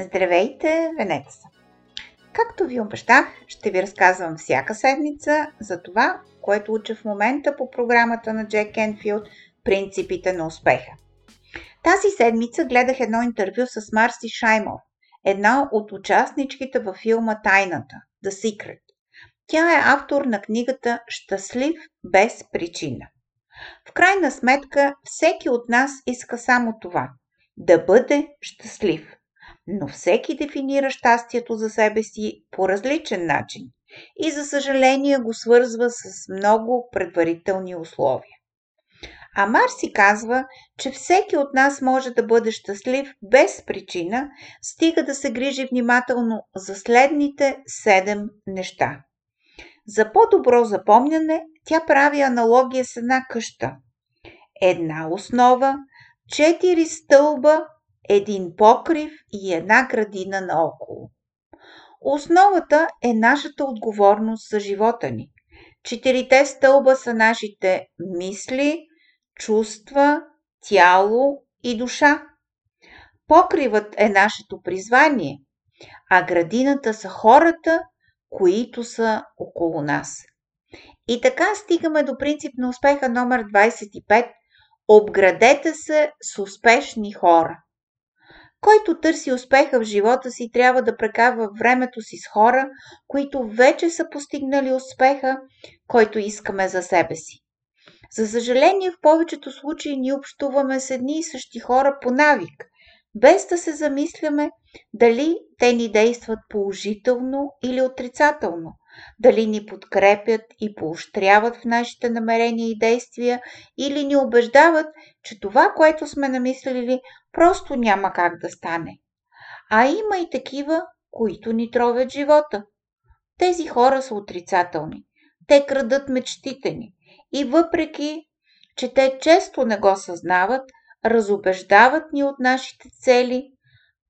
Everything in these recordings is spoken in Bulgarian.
Здравейте, Венеца! Както ви обещах, ще ви разказвам всяка седмица за това, което уча в момента по програмата на Джек Кенфилд «Принципите на успеха». Тази седмица гледах едно интервю с Марси Шаймов, една от участничките във филма Тайната – The Secret. Тя е автор на книгата Щастлив без причина. В крайна сметка, всеки от нас иска само това – да бъде щастлив. Но всеки дефинира щастието за себе си по различен начин и за съжаление го свързва с много предварителни условия. А Марси казва, че всеки от нас може да бъде щастлив без причина, стига да се грижи внимателно за следните седем неща. За по-добро запомняне тя прави аналогия с една къща. Една основа, четири стълба, един покрив и една градина наоколо. Основата е нашата отговорност за живота ни. Четирите стълба са нашите мисли, чувства, тяло и душа. Покривът е нашето призвание, а градината са хората, които са около нас. И така стигаме до принцип на успеха номер 25. Обградете се с успешни хора. Който търси успеха в живота си, трябва да прекарва времето си с хора, които вече са постигнали успеха, който искаме за себе си. За съжаление, в повечето случаи ние общуваме с едни и същи хора по навик, без да се замисляме дали те ни действат положително или отрицателно, дали ни подкрепят и поощряват в нашите намерения и действия или ни убеждават, че това, което сме намислили, просто няма как да стане. А има и такива, които ни тровят живота. Тези хора са отрицателни. Те крадат мечтите ни. И въпреки, че те често не го съзнават, разобеждават ни от нашите цели,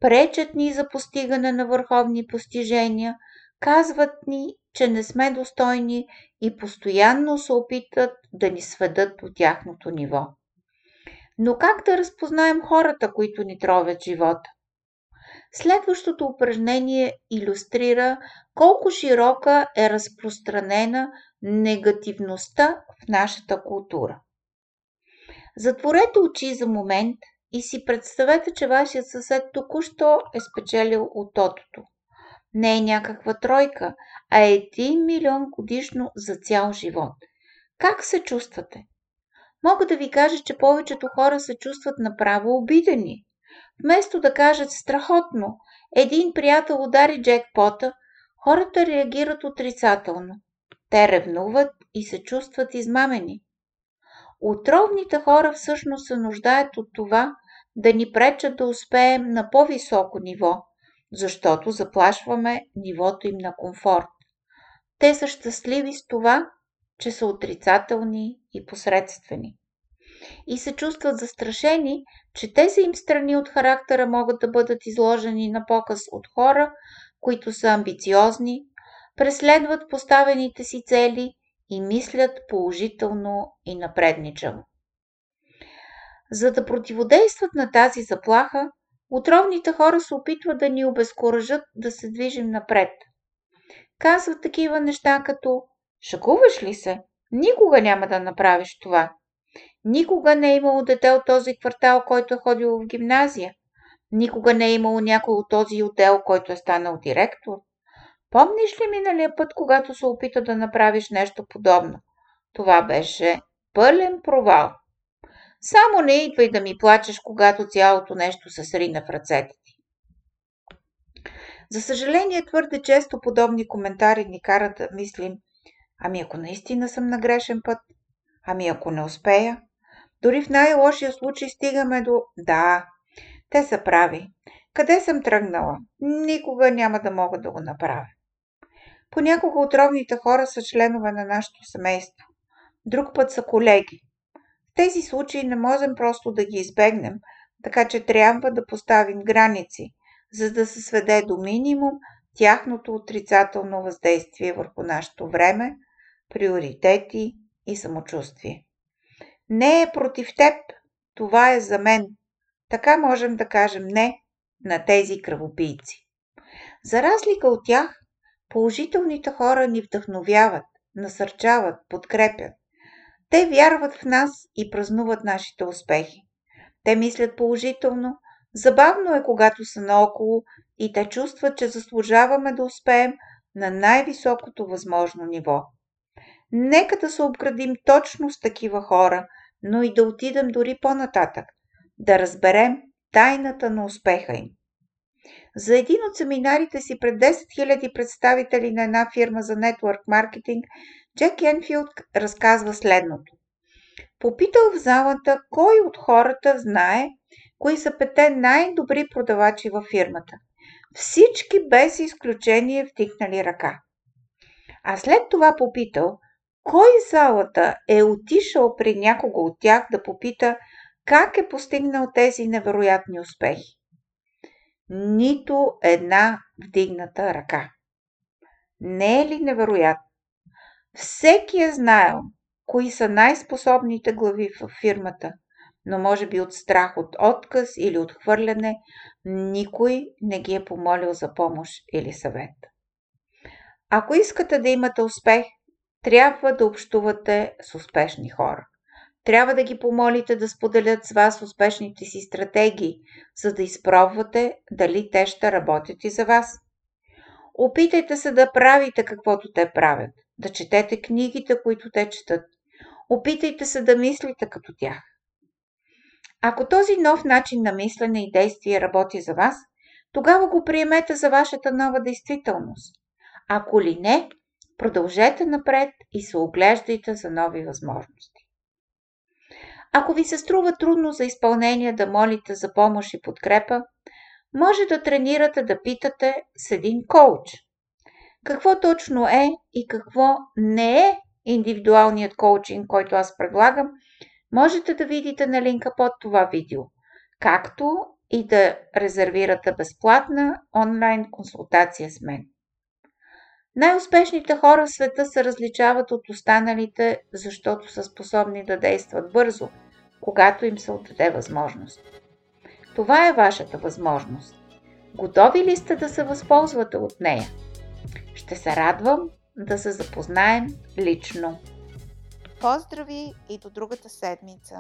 пречат ни за постигане на върховни постижения, казват ни, че не сме достойни и постоянно се опитат да ни сведат до тяхното ниво. Но как да разпознаем хората, които ни тровят живота? Следващото упражнение иллюстрира колко широка е разпространена негативността в нашата култура. Затворете очи за момент и си представете, че вашият съсед току-що е спечелил от тотото. Не е някаква тройка, а е 1 милион годишно за цял живот. Как се чувствате? Мога да ви кажа, че повечето хора се чувстват направо обидени. Вместо да кажат страхотно, един приятел удари джекпота, хората реагират отрицателно. Те ревнуват и се чувстват измамени. Отровните хора всъщност се нуждаят от това да ни пречат да успеем на по-високо ниво, защото заплашваме нивото им на комфорт. Те са щастливи с това, че са отрицателни и посредствени. И се чувстват застрашени, че тези им страни от характера могат да бъдат изложени на показ от хора, които са амбициозни, преследват поставените си цели и мислят положително и напредничаво. За да противодействат на тази заплаха, отровните хора се опитват да ни обезкуражат да се движим напред. Казват такива неща като «Шакуваш ли се? Никога няма да направиш това. Никога не е имало дете от този квартал, който е ходил в гимназия. Никога не е имало някой от този отдел, който е станал директор. Помниш ли миналия път, когато се опита да направиш нещо подобно? Това беше пълен провал. Само не идвай да ми плачеш, когато цялото нещо се срина в ръцете ти. За съжаление, твърде често подобни коментари ни карат да мислим, ами ако наистина съм на грешен път, ами ако не успея. Дори в най-лошия случай стигаме до да, те са прави. Къде съм тръгнала? Никога няма да мога да го направя. Понякога отровните хора са членове на нашето семейство. Друг път са колеги. Тези случаи не можем просто да ги избегнем, така че трябва да поставим граници, за да се сведе до минимум тяхното отрицателно въздействие върху нашето време, приоритети и самочувствие. Не е против теб, това е за мен. Така можем да кажем не на тези кръвопийци. За разлика от тях, положителните хора ни вдъхновяват, насърчават, подкрепят. Те вярват в нас и празнуват нашите успехи. Те мислят положително, забавно е когато са наоколо и те чувстват, че заслужаваме да успеем на най-високото възможно ниво. Нека да се обградим точно с такива хора, но и да отидем дори по-нататък, да разберем тайната на успеха им. За един от семинарите си пред 10 000 представители на една фирма за нетворк маркетинг, Джек Енфилд разказва следното. Попитал в залата кой от хората знае кои са пете най-добри продавачи във фирмата. Всички без изключение втикнали ръка. А след това попитал кой залата е отишъл при някого от тях да попита как е постигнал тези невероятни успехи. Нито една вдигната ръка. Не е ли невероятно? Всеки е знаел кои са най-способните глави в фирмата, но може би от страх от отказ или отхвърляне, никой не ги е помолил за помощ или съвет. Ако искате да имате успех, трябва да общувате с успешни хора. Трябва да ги помолите да споделят с вас успешните си стратегии, за да изпробвате дали те ще работят и за вас. Опитайте се да правите каквото те правят, да четете книгите, които те четат. Опитайте се да мислите като тях. Ако този нов начин на мислене и действие работи за вас, тогава го приемете за вашата нова действителност. Ако ли не, продължете напред и се оглеждайте за нови възможности. Ако ви се струва трудно за изпълнение да молите за помощ и подкрепа, може да тренирате да питате с един коуч. Какво точно е и какво не е индивидуалният коучинг, който аз предлагам, можете да видите на линка под това видео, както и да резервирате безплатна онлайн консултация с мен. Най-успешните хора в света се различават от останалите, защото са способни да действат бързо, когато им се отдаде възможност. Това е вашата възможност. Готови ли сте да се възползвате от нея? Ще се радвам да се запознаем лично. Поздрави и до другата седмица!